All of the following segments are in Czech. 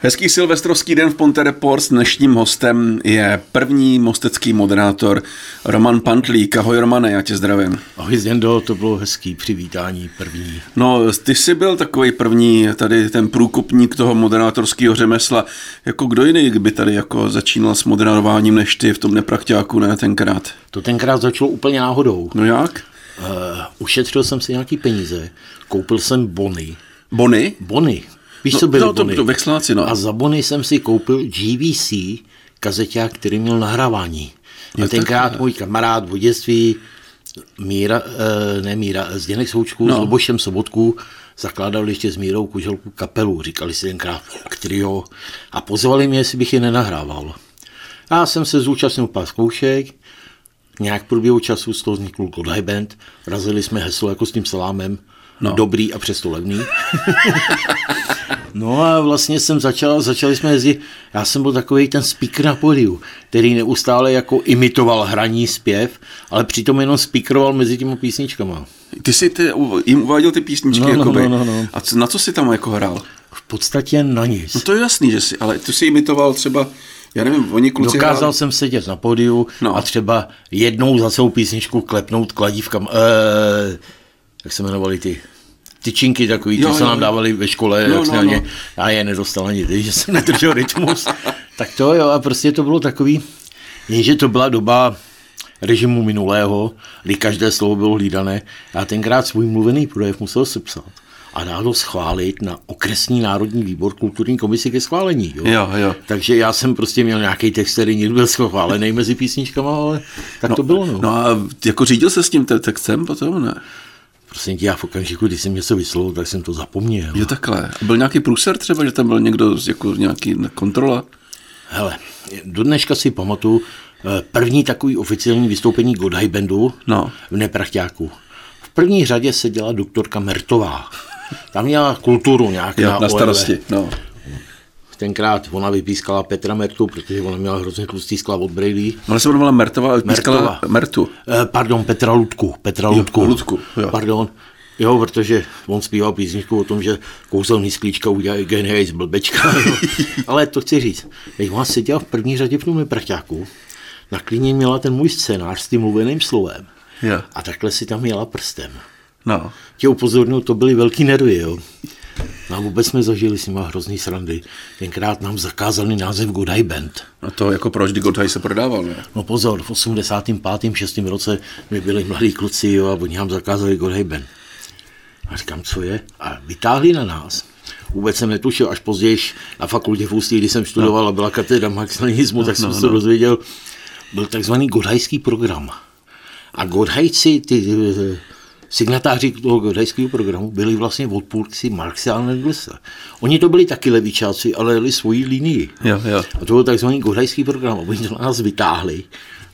Hezký silvestrovský den v Ponte Reports. Dnešním hostem je první mostecký moderátor Roman Pantlík. Ahoj Romane, já tě zdravím. Ahoj Zdendo, to bylo hezký přivítání první. No, ty jsi byl takový první, tady ten průkopník toho moderátorského řemesla. Jako kdo jiný by tady jako začínal s moderováním než ty v tom neprakťáku, ne tenkrát? To tenkrát začalo úplně náhodou. No jak? Uh, ušetřil jsem si nějaký peníze, koupil jsem bony. Bony? Bony, Víš, no, co byly no, to, bony? to vexláci, no. A za bony jsem si koupil GVC kazeťák, který měl nahrávání. A Jo, tenkrát takhle. můj kamarád v dětství, Míra, eh, ne Míra, Zděnek Součku, No. s Lubošem Sobotku, zakládali ještě s Mírou Kuželku kapelu, říkali si tenkrát folk trio a pozvali mě, jestli bych je nenahrával. Já jsem se zúčastnil pár zkoušek, nějak v průběhu času z toho vznikl Godhigh Band, razili jsme heslo jako s tím salámem, no. dobrý a přesto levný. No a vlastně jsem začal, začali jsme jezdit, já jsem byl takový ten speaker na pódiu, který neustále jako imitoval hraní zpěv, ale přitom jenom speakeroval mezi těmi písničkama. Ty jsi ty, jim uváděl ty písničky, No, no, jakoby. no, no, no. A co, na co jsi tam jako hrál? V podstatě na nic. No to je jasný, že jsi, ale ty jsi imitoval třeba, já nevím, oni kluci Dokázal hrál- jsem sedět na pódiu No. a třeba jednou za celou písničku klepnout kladívkam, eh, jak se jmenovali ty tyčinky takový, Jo, co jo, nám jo. dávali ve škole, No, no, jak no, no, no. no. já je nedostal ani ty, že jsem nedržel rytmus. tak to jo, a prostě to bylo takový, jenže to byla doba režimu minulého, kdy každé slovo bylo hlídané. Já tenkrát svůj mluvený projev musel sepsat a dát ho schválit na okresní národní výbor kulturní komisi ke schválení. Jo? Jo, jo. Takže já jsem prostě měl nějaký text, který někdy byl schválený mezi písničkama, ale tak to bylo. No. No a jako řídil se s tím te- textem potom, ne? Prosím tě, já v okamžiku, když jsem něco vyslovil, tak jsem to zapomněl. Jo, takhle. Byl nějaký průser třeba, že tam byl někdo, jako nějaký kontrola? Hele, do dneška si pamatuju eh, první takový oficiální vystoupení Godhigh Bandu No. v Neprachťáku. V první řadě seděla doktorka Mertová. Tam měla kulturu nějak Jo, na, na OLV. starosti, no. Tenkrát ona vypískala Petra Mertu, protože ona měla hrozně tlustý skla od Brady. Ona se jmenovala Mertová, ale pískala. Mertu. Eh, pardon, Petra Ludku. Petra Ludku. Ludku, jo. Pardon. Jo, protože on zpíval písničku o tom, že kouzelný sklíčka udělají geniej z blbečka. jo. Ale to chci říct. Teď ona seděla v první řadě v tom prachťáku. Na klíně měla ten můj scénář s tím mluveným slovem. Jo. A takhle si tam měla prstem. No. Tě upozorňuji, to byly velký nervy, jo. No a vůbec jsme zažili s nima hrozný srandy. Tenkrát nám zakázali název Godaj Band. A to jako proč, kdy Godhigh se prodával, ne? No pozor, v 85. 6. roce my byli mladí kluci jo, a oni nám zakázali Godhej Band. A říkám, co je? A vytáhli na nás. Vůbec jsem netušil, až později na fakultě v Ústí, kdy jsem studoval a byla katedra marxismu, tak jsem no, se no. dozvěděl, byl takzvaný godhajský program. A godhajci, ty eh, signatáři toho godhajského programu, byli vlastně odpůrci Marxa a Engelsa. Oni to byli taky levičáci, ale jeli svoji linii. Jo, jo. A to byl takzvaný godhajský program. A oni to na nás vytáhli.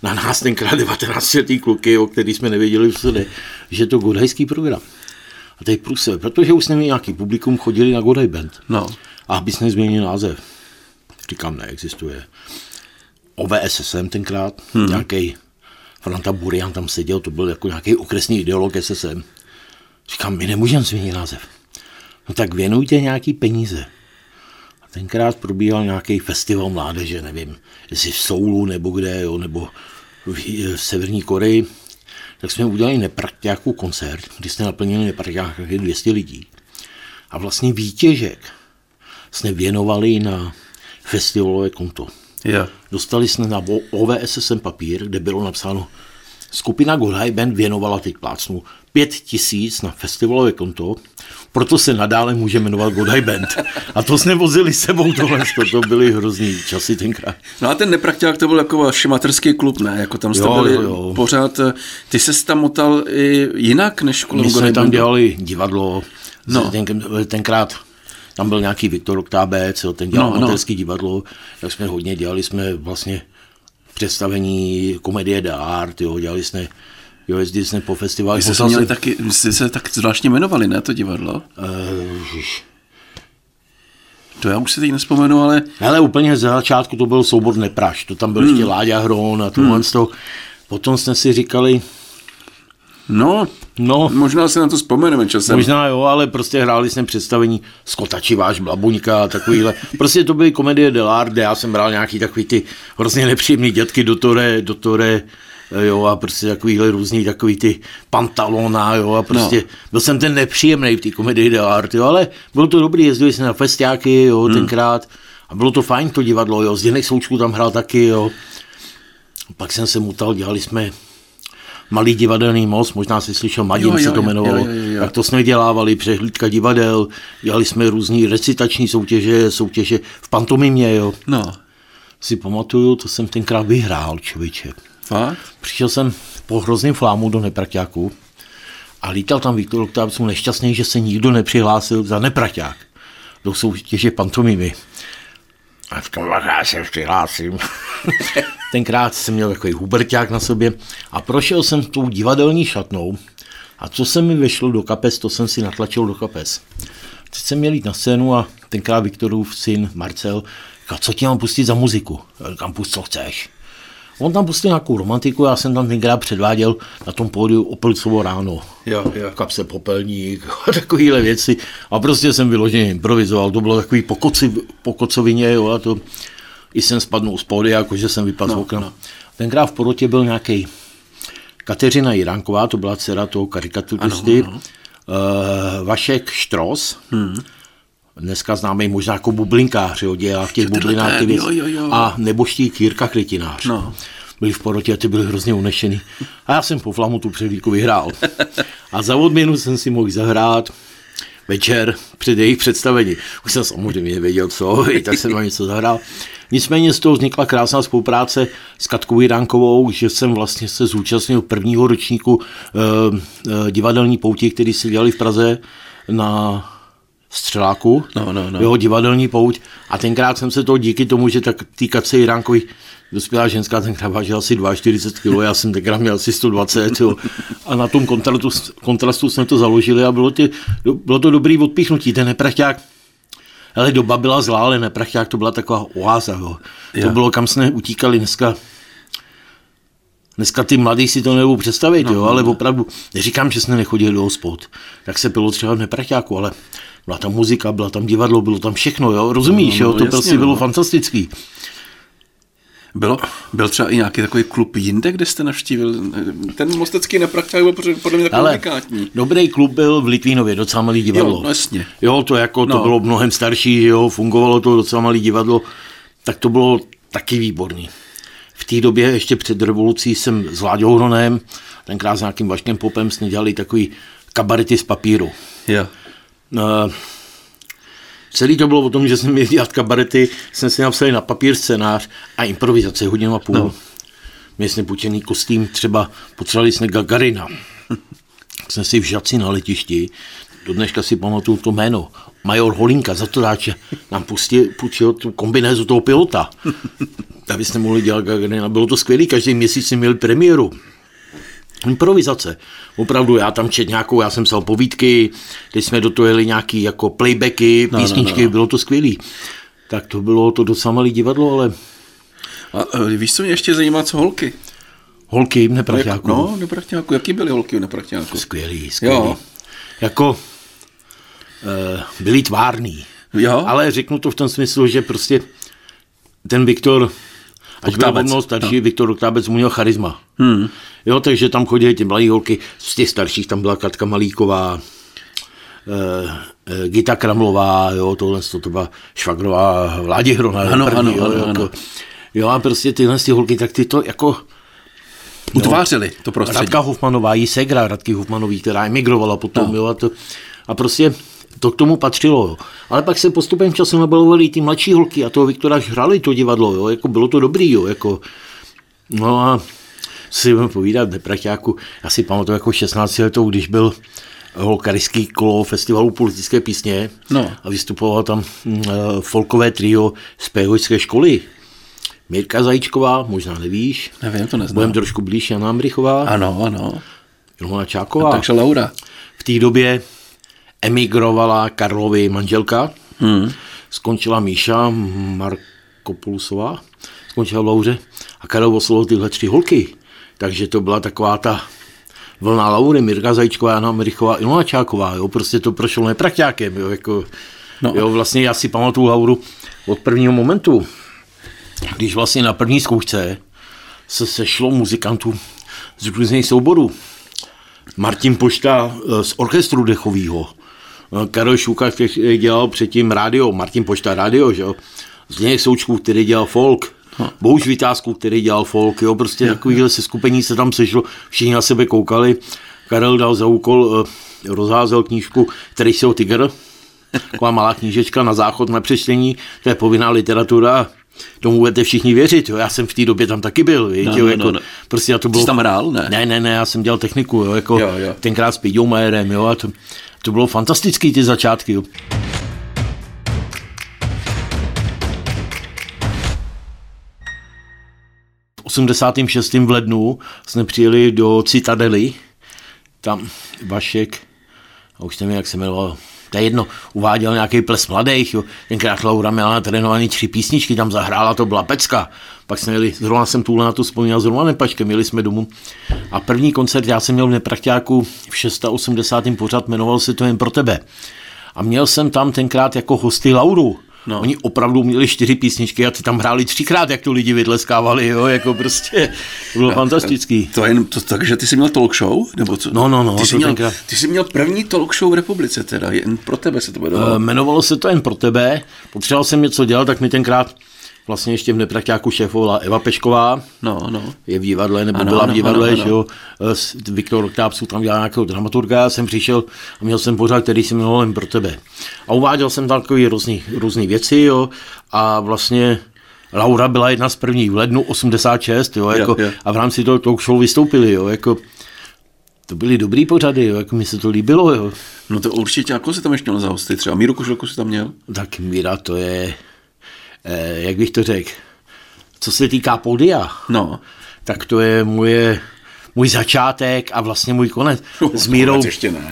Na nás tenkrát 19 letý kluky, o který jsme nevěděli, co jde, že je to godhajský program. A teď průse, protože už jsme měli nějaký publikum, chodili na Godhaj Band. No. A aby jsme změnili název. Říkám, neexistuje. OVSSM tenkrát, hmm. nějaký Franta Burian tam seděl, to byl jako nějaký okresní ideolog SSM. Říkám, my nemůžeme změnit název. No tak věnujte nějaký peníze. A tenkrát probíhal nějaký festival mládeže, nevím, jestli v Soulu nebo kde, jo, nebo v, v Severní Koreji. Tak jsme udělali neprakťáků koncert, kdy jsme naplnili neprakťáky 200 lidí. A vlastně výtěžek jsme věnovali na festivalové konto. Jo. Dostali jsme na OVSSM papír, kde bylo napsáno, skupina Godhigh Band věnovala teď plácnu pět tisíc na festivalové konto, proto se nadále může jmenovat Godhigh Band. A to jsme vozili s sebou tohle, to, byly hrozný časy tenkrát. No a ten neprakťák to byl jako vaš materský klub, ne? Jako tam jste Jo, byli jo, jo. pořád. eh, Ty se tam motal i jinak než kolem My jsme tam dělali divadlo, No. no. ten, tenkrát tam byl nějaký Viktor Oktábec, ten dělal No, no, no. amatérský divadlo, tak jsme hodně dělali jsme vlastně představení komedie de art, jo, dělali jsme, jo, jezdili jsme po Vy festivalech. jste se měli taky, vy jste se tak zvláštně jmenovali, ne, to divadlo? Ježiš. To já už si teď nespomenu, ale Hele, úplně ze začátku to byl soubor Nepraš, to tam byl hmm. ještě Láďa Hron a tohle hmm. Potom jsme si říkali, No, no, možná se na to vzpomeneme časem. Možná jo, ale prostě hráli jsme představení Skotači váš Blabuňka a takovýhle. Prostě to byly komedie Delard, já jsem hrál nějaký takový ty hrozně nepříjemný dětky do tore, do tore jo, a prostě takovýhle různý takový ty pantalona, jo, a prostě no. byl jsem ten nepříjemný v té komedii Delard, jo, ale bylo to dobrý, jezdili jsme na festiáky, jo, hmm. tenkrát, a bylo to fajn to divadlo, jo, Zděnek Součku tam hrál taky, jo. Pak jsem se mutal, dělali jsme malý divadelný most, možná si slyšel, jo, jo, se to jmenovalo, tak to jsme dělávali, přehlídka divadel, dělali jsme různé recitační soutěže, soutěže v pantomimě, jo. No. Si pamatuju, to jsem tenkrát vyhrál, člověče. Fakt? Přišel jsem po hrozném flámu do Nepraťáku a lítal tam Viktor Oktáv, jsem nešťastný, že se nikdo nepřihlásil za Nepraťák do soutěže pantomimy. A v tom já se přihlásím. Tenkrát jsem měl takový huberťák na sobě a prošel jsem tou divadelní šatnou a co se mi vešlo do kapes, to jsem si natlačil do kapes. Teď jsem měl jít na scénu a tenkrát Viktorův syn Marcel říkal, co ti mám pustit za muziku? Říkám, pust, co chceš. On tam pustil nějakou romantiku, já jsem tam tenkrát předváděl na tom pódiu Opelcovo ráno. Jo, jo. Kapse popelník a takovéhle věci. A prostě jsem vyloženě improvizoval. To bylo takový pokoci, pokocovině, jo, a to i jsem spadnul z pódia, jakože jsem vypadl no, z okna. No. Tenkrát v porotě byl nějaký Kateřina Jiránková, to byla dcera toho karikaturisty, ano, ano. Uh, Vašek Štros, hmm dneska známý možná jako bublinkář, jo, dělá v těch bublinách ty věci. A neboštík Jirka Krytinář. No. Byli v porotě a ty byli hrozně unešený. A já jsem po flamu tu přehlídku vyhrál. A za odměnu jsem si mohl zahrát večer před jejich představení. Už jsem samozřejmě věděl, co, i tak jsem na něco zahrál. Nicméně z toho vznikla krásná spolupráce s Katkou Jiránkovou, že jsem vlastně se zúčastnil prvního ročníku eh, eh, divadelní pouti, který se dělali v Praze na střeláku, no, no, no. jeho divadelní pouť a tenkrát jsem se to díky tomu, že tak týkat se Iránkovi dospělá ženská tenkrát vážila asi 42 kg, já jsem tenkrát měl asi 120 jo. a na tom kontrastu, kontrastu jsme to založili a bylo, tě, bylo to dobrý odpíchnutí, ten neprachťák ale doba byla zlá, ale neprachťák to byla taková oáza. Jo. To bylo, kam jsme utíkali dneska. Dneska ty mladí si to nebudou představit, no, jo, ale no. opravdu, neříkám, že jsme nechodili do hospod, tak se bylo třeba v neprachťáku, ale byla tam muzika, byla tam divadlo, bylo tam všechno, jo, rozumíš, no, no, jo, to jasně, prostě no. bylo fantastický. Bylo, byl třeba i nějaký takový klub jinde, kde jste navštívil? Ten mostecký neprachták byl podle mě takový Ale unikátní. Dobrý klub byl v Litvínově, docela malý divadlo. Jo, no jasně. Jo, to jako, to no. bylo mnohem starší, jo, fungovalo to docela malý divadlo, tak to bylo taky výborný. V té době, ještě před revolucí, jsem s Láďou Hronem, tenkrát s nějakým Vaškem Popem, jsme dělali takový kabarety z papíru. Uh, celý to bylo o tom, že jsem měl dělat kabarety, jsem si napsal na papír scénář a improvizace hodinu a půl. No. Měli jsme půjčený kostým, třeba potřebovali jsme Gagarina. jsem si v Žaci na letišti, do dneška si pamatuju to jméno, major Holinka, za to dáče, nám pustil, půjčil tu kombinézu toho pilota. Abyste mohli dělat Gagarina. Bylo to skvělé, každý měsíc jsme měli premiéru improvizace. Opravdu já tam čet nějakou, já jsem psal povídky, teď jsme do toho jeli nějaký jako playbacky, no, písničky, no, no. bylo to skvělý. Tak to bylo to docela malý divadlo, ale... A, víš, co mě ještě zajímá, co holky? Holky v. No, v Neprachťáku. Jaký byly holky v Neprachťáku? Skvělý, skvělý. Jo. Jako byli tvárný. Jo. Ale řeknu to v tom smyslu, že prostě ten Viktor Ať byl mnoho starší, no. Viktor Oktábec měl charisma. Hmm. Jo, takže tam chodili ty mladé holky, z těch starších tam byla Katka Malíková, e, e, Gita Kramlová, jo, tohle to byla Švagrová, Vládě Hrona. Ano, první, ano, jo, ano, jako, ano. Jo, a prostě tyhle ty holky, tak ty to jako utvářeli to prostředí. Radka Hofmanová, jí segra Radky Hofmanový, která emigrovala potom, no. jo, a, to, a prostě to k tomu patřilo. Jo. Ale pak se postupem času nabalovali ty mladší holky a toho Viktora hrali to divadlo, jo. Jako bylo to dobrý, jo. Jako, no a si budeme povídat, neprachťáku, já si pamatuju jako 16 letou, když byl holkarijský kolo festivalu politické písně no. a vystupoval tam uh, folkové trio z péhojské školy. Mirka Zajíčková, možná nevíš. Nevím, to neznám. Budeme trošku blíž, Jana Ambrichová. Ano, ano. Ilona Čáková. A takže Laura. V té době emigrovala Karlovy manželka, hmm. skončila Míša Markopulusová, skončila v Lauře a Karel oslovil tyhle tři holky. Takže to byla taková ta Vlna Laury, Mirka Zajíčková, Jana Americhová, Ilona Čáková, jo, prostě to prošlo neprakťákem, jo, jako, no. jo, vlastně já si pamatuju Lauru od prvního momentu, když vlastně na první zkoušce se sešlo muzikantů z různých souborů. Martin Pošta eh, z orchestru dechového, Karel Šuka, který dělal předtím rádio, Martin Pošta rádio, že jo, Zdeněk Součků, který dělal folk, no. Bouš Vytázku, který dělal folk, jo, prostě takovýhle se skupení se tam sešlo, všichni na sebe koukali, Karel dal za úkol, eh, rozházel knížku Který jsou tygr, taková malá knížečka na záchod na přečtení, to je povinná literatura, tomu budete všichni věřit, jo. já jsem v té době tam taky byl, víš, no, jo, no, jako, no, no. prostě já to bylo... Jsi tam hrál, ne? Ne, ne, ne, já jsem dělal techniku, jo, jako jo, jo. tenkrát s Pidou Majerem, jo, a to, to bylo fantastický ty začátky. V 86. v lednu jsme přijeli do Citadely, tam Vašek, a už nevím, jak se jmenoval, to je jedno, uváděl nějaký ples mladých, jo. tenkrát Laura měla natrénovaný tři písničky, tam zahrála, to byla pecka. Pak jsme měli, zrovna jsem tuhle na to vzpomněl, zrovna nepačke, měli jsme domů. A první koncert já jsem měl v Neprakťáku v 680. pořad, jmenoval se to jen pro tebe. A měl jsem tam tenkrát jako hosty Lauru. No. Oni opravdu měli čtyři písničky a ty tam hráli třikrát, jak to lidi vydleskávali, jo, jako prostě, to bylo no, fantastický. To, jen, to, takže ty jsi měl talk show, nebo co? No, no, no. Ty jsi, měl, tenkrát... ty jsi měl první talk show v republice teda, jen pro tebe se to jmenovalo. Uh, jmenovalo se to jen pro tebe, potřeboval jsem něco dělat, tak mi tenkrát vlastně ještě v Neprakťáku šéfovala Eva Pešková, no, no. je v divadle, nebo ano, byla v divadle, ano, ano, že jo, Viktor Ktápsů tam dělal nějakého dramaturga, já jsem přišel a měl jsem pořád, který jsem jmenoval jen pro tebe. A uváděl jsem tam takové různé věci, jo, a vlastně Laura byla jedna z prvních v lednu 86, jo, jako, jo, jo. a v rámci toho talk show vystoupili, jo, jako, to byly dobrý pořady, jo, jako mi se to líbilo, jo. No to určitě, jako se tam ještě měl za hosty, třeba Míru Košelku si tam měl? Tak Míra to je, eh, jak bych to řekl, co se týká podia, no. tak to je moje, můj začátek a vlastně můj konec. Uh, s Mírou... ještě ne.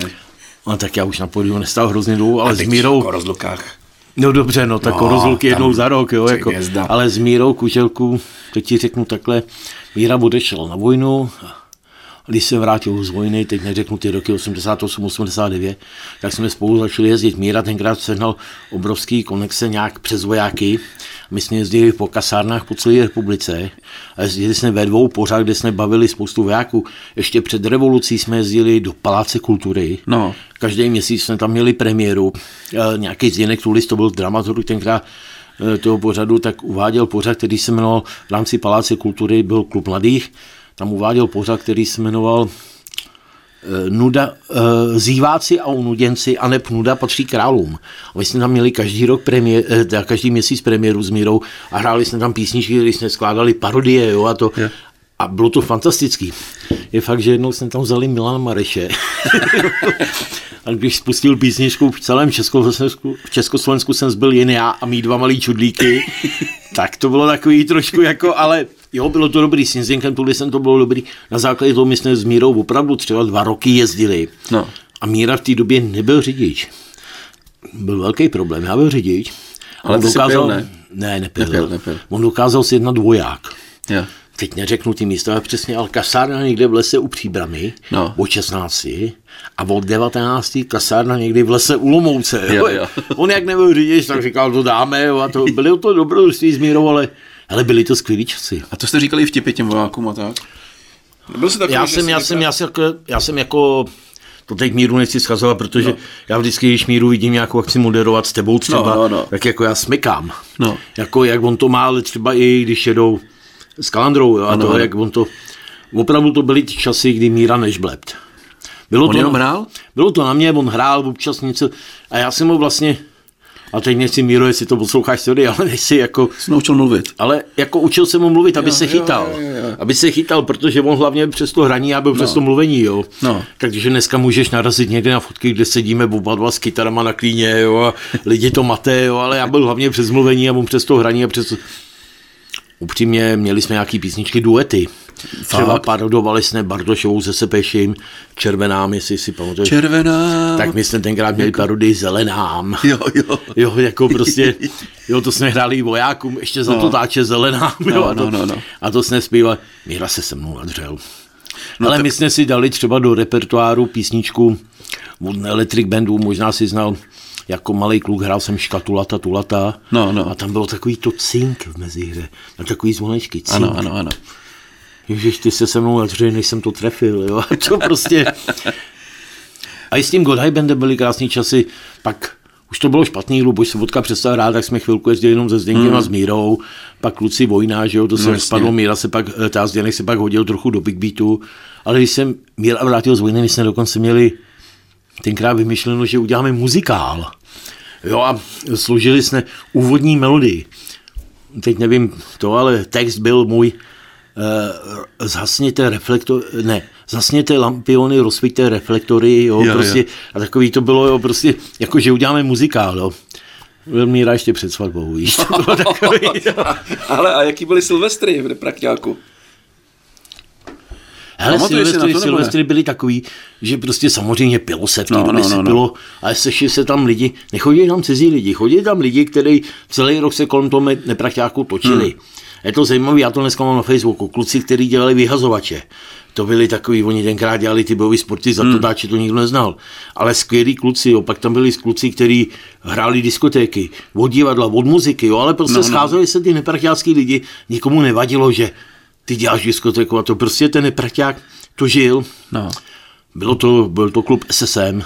No tak já už na podiu nestal hrozně dlouho, ale s Mírou... O rozlukách. No dobře, no tak no, rozluky jednou za rok, jo, jako, ale s Mírou Kuželku, to ti řeknu takhle, Míra odešel na vojnu, když se vrátil z vojny, teď neřeknu ty roky 88, 89, tak jsme spolu začali jezdit. Míra tenkrát sehnal obrovský konexe nějak přes vojáky. My jsme jezdili po kasárnách po celé republice a jezdili jsme ve dvou pořád, kde jsme bavili spoustu vojáků. Ještě před revolucí jsme jezdili do Paláce kultury. No. Každý měsíc jsme tam měli premiéru. E, nějaký Zdeněk Tulis, to byl dramaturg tenkrát e, toho pořadu, tak uváděl pořad, který se jmenoval v rámci Paláce kultury, byl klub mladých tam uváděl pořad, který se jmenoval eh, Nuda, uh, zýváci a unuděnci a neb nuda patří králům. A my jsme tam měli každý rok premiér, uh, každý měsíc premiéru s Mírou a hráli jsme tam písničky, které jsme skládali parodie, jo, a to, je. a bylo to fantastický. Je fakt, že jednou jsme tam vzali Milan Mareše. a když spustil písničku v celém Československu, v Československu jsem byl jen já a mý dva malý čudlíky, tak to bylo takový trošku jako, ale Jo, bylo to dobrý, s Inzinkem Tulisem to bylo dobrý. Na základě toho my jsme s Mírou opravdu třeba dva roky jezdili. No. A Míra v té době nebyl řidič. Byl velký problém, já byl řidič. Ale on dokázal, pil, ne? Ne, nepil. nepil, nepil. On dokázal si jednat dvoják. Ja. Teď neřeknu ty místa, ale přesně, ale kasárna někde v lese u Příbramy no. o 16 a od 19. kasárna někdy v lese u Lomouce. Jo, jo. On jak nebyl řidič, tak říkal, to dáme jo, a to byly to dobrodružství s Mírou, ale ale byly to skvělý časy. A to jste říkali vtipy těm vojákům a tak? Byl jsi takový, já, jsem, já, jsem, já, jsem, jako, já jsem jako to teď míru nechci schazovat, protože no. já vždycky, když míru vidím nějakou akci moderovat s tebou třeba, no, no, no. tak jako já smykám. No. Jako jak on to má, ale třeba i když jedou s kalandrou, jo, a to, jak on to, opravdu to byly ty časy, kdy míra nežblebt. Bylo on to, jenom hrál? Bylo to na mě, on hrál občas něco a já jsem ho vlastně, a teď nechci Míro, jestli to posloucháš sorry, ale nechci jako... Jsi naučil mluvit. Ale jako učil jsem mu mluvit, aby jo, se chytal. Jo, jo, jo. Aby se chytal, protože on hlavně přes to hraní, já byl no. přes to mluvení, jo. No. Takže dneska můžeš narazit někde na fotky, kde sedíme oba dva s kytarama na klíně, jo, a lidi to maté, jo, ale já byl hlavně přes mluvení a on přes to hraní a přes... Upřímně měli jsme nějaký písničky, duety. Třeba parodovali jsme Bardošovou se Sepeším, Červenám, jestli si pamatuješ. Červená. Tak my jsme tenkrát měli jako... parodii Zelenám. Jo, jo. Jo, jako prostě, jo, to jsme hráli vojákům, ještě za no. to táče Zelenám. No, jo, no, a to, no, no, no. A to jsme zpívali, Míra se se mnou nadřel. No Ale te... my jsme si dali třeba do repertoáru písničku Electric Bandu, možná si znal jako malý kluk hrál jsem škatulata, tulata no, no. a tam bylo takový to cink v mezihře, na takový zvonečky, cink. Ano, ano, ano. Ježiš, ty se se mnou natřeli, než jsem to trefil, jo, a to prostě... A i s tím Godhigh Bandem byly krásné časy, pak už to bylo špatný, Luboš Sobotka přestal hrát, tak jsme chvilku jezdili jenom se Zdenkem hmm. a s Mírou, pak kluci Vojná, že jo, to se no, spadlo, Míra se pak, eh, ta Zdeněk se pak hodil trochu do Big Beatu, ale když jsem Míra vrátil z Vojny, my jsme dokonce měli tenkrát vymyšleno, že uděláme muzikál. Jo a složili jsme úvodní melodii. Teď nevím to, ale text byl můj uh, zhasněte reflektor, ne, zasněte lampiony, rozsvíte reflektory, jo, jo, prostě, jo. a takový to bylo, jo, prostě, jako, že uděláme muzikál, jo. Míra ještě před svatbou, víš, to bylo takový, Ale a jaký byly Silvestry v Prakťáku? Hele, Silvestry, Silvestry byly takový, že prostě samozřejmě pilo se v té no, době no, no, se pilo, no. ale sešli se tam lidi, nechodí tam cizí lidi, chodí tam lidi, kteří celý rok se kolem toho neprakťáku točili. Hmm. Je to zajímavé, já to dneska mám na Facebooku, kluci, kteří dělali vyhazovače. To byli takový, oni tenkrát dělali ty bojové sporty, za to hmm. dáči to nikdo neznal. Ale skvělí kluci, jo, pak tam byli kluci, kteří hráli diskotéky, od divadla, od muziky, jo, ale prostě no, no. scházeli se ty neprachťácký lidi, nikomu nevadilo, že ty děláš diskotéku a to prostě ten neprťák to žil. No. Bylo to, byl to klub SSM,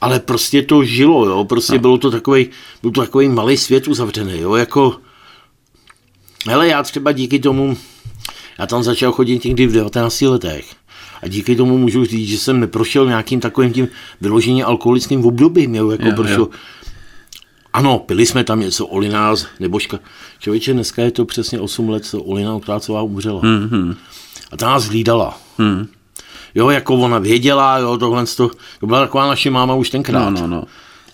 ale prostě to žilo, jo, prostě no. bylo to takový, byl to takový malý svět uzavřený, jo, jako, hele, já třeba díky tomu, já tam začal chodit někdy v 19 letech. A díky tomu můžu říct, že jsem neprošel nějakým takovým tím vyloženě alkoholickým obdobím, jo, jako jo, prošel, jo. Ano, pili jsme tam něco, Olina Nebožka. Člověče, dneska je to přesně 8 let, co Olina Okrácová umřela. Mm-hmm. A ta nás hlídala. Mm. Jo, jako ona věděla, jo, tohle to, to byla taková naše máma už tenkrát. No, no, no.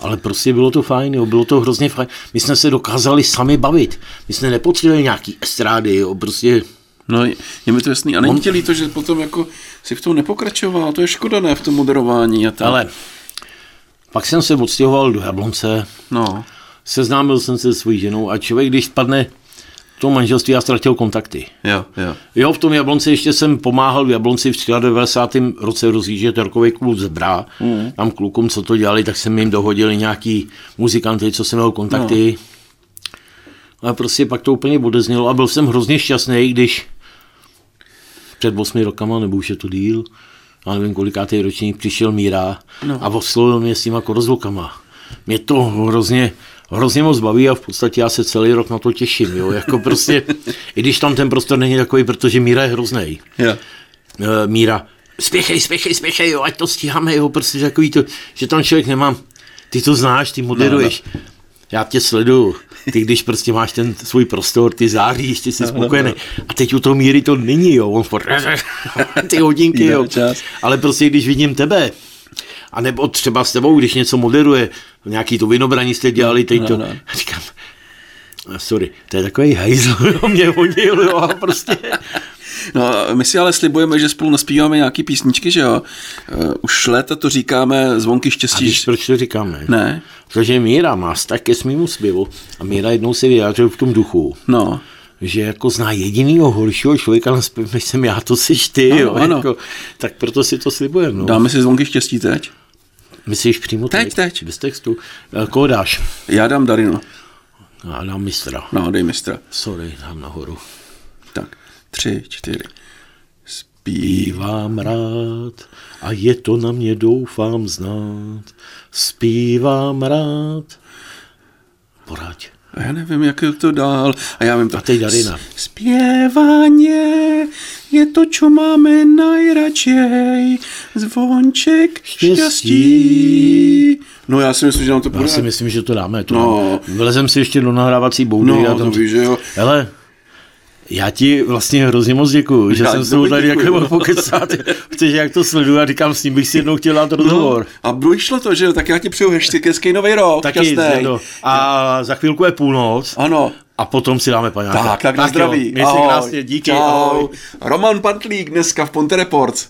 Ale prostě bylo to fajn, jo, bylo to hrozně fajn. My jsme se dokázali sami bavit. My jsme nepotřebovali nějaký estrády, jo, prostě No, je mi to jasný. A není ti to, že potom jako si v tom nepokračoval, to je škoda, ne, v tom moderování a tak. Ale pak jsem se odstěhoval do Jablonce, no. seznámil jsem se s svojí ženou a člověk, když spadne to manželství, já ztratil kontakty. Jo, jo. Jo, v tom Jablonci ještě jsem pomáhal v Jablonci v 93. roce rozjíždět rokový klub Zebra. Mm. Tam klukům, co to dělali, tak jsem jim dohodili nějaký muzikanty, co jsem měl kontakty. No. A prostě pak to úplně odeznělo a byl jsem hrozně šťastný, když před 8 rokama, nebo už je to díl, já nevím, kolikátý ročník, přišel Míra no. a oslovil mě s těma korozlukama. Mě to hrozně, hrozně moc baví a v podstatě já se celý rok na to těším. Jo? Jako prostě, I když tam ten prostor není takový, protože Míra je hrozný. Yeah. Míra, spěchej, spěchej, spěchej, jo, ať to stíháme, jo, prostě takový to, že tam člověk nemá, ty to znáš, ty moderuješ. No, no já tě sleduju. Ty, když prostě máš ten svůj prostor, ty záříš, ty jsi spokojený. A teď u toho míry to není, jo. On furt, ty hodinky, jo. Ale prostě, když vidím tebe, a nebo třeba s tebou, když něco moderuje, nějaký to vinobraní jste dělali, teď to, no, no. říkám, sorry, to je takový hajzl, mě hodil, jo, a prostě No, my si ale slibujeme, že spolu naspíváme nějaký písničky, že jo? Uh, už léta to říkáme, zvonky štěstí. A víš, proč to říkáme? Ne. Protože Míra má vztah ke svýmu zpěvu a Míra jednou se vyjádřil v tom duchu. No že jako zná jedinýho horšího člověka než jsem já, to jsi ty, ano, jo, ano. Jako, tak proto si to slibujeme. No. Dáme si zvonky štěstí teď? Myslíš přímo teď? Teď, teď. Bez textu. Eh, koho dáš? Já dám Darino. Já dám mistra. No, dej mistra. Sorry, dám nahoru. Tak, tři, čtyři. Zpívám rád a je to na mě doufám znát. Zpívám rád. Poraď. A já nevím, jak je to dál. A já vím to. A teď Darina. Zpěvání je to, co máme najradšej. Zvonček štěstí. štěstí. No já si myslím, že nám to bude. Já si myslím, že to dáme. To no. Vylezem si ještě do nahrávací boudy. No, a tam... to víš, že jo. Hele, já ti vlastně hrozně moc děkuju, že já jsem s tou tady jako mohl pokecat, protože jak to sleduju a říkám, s ním bych si jednou chtěl dát rozhovor. No, a budu šlo to, že tak já ti přeju hezký hezký nový rok. Taky, no. A za chvilku je půlnoc. Ano. A potom si dáme paňáka. Tak, tak na zdraví. Měj se krásně, díky. Čau. Ahoj. Roman Pantlík dneska v Ponte Reports.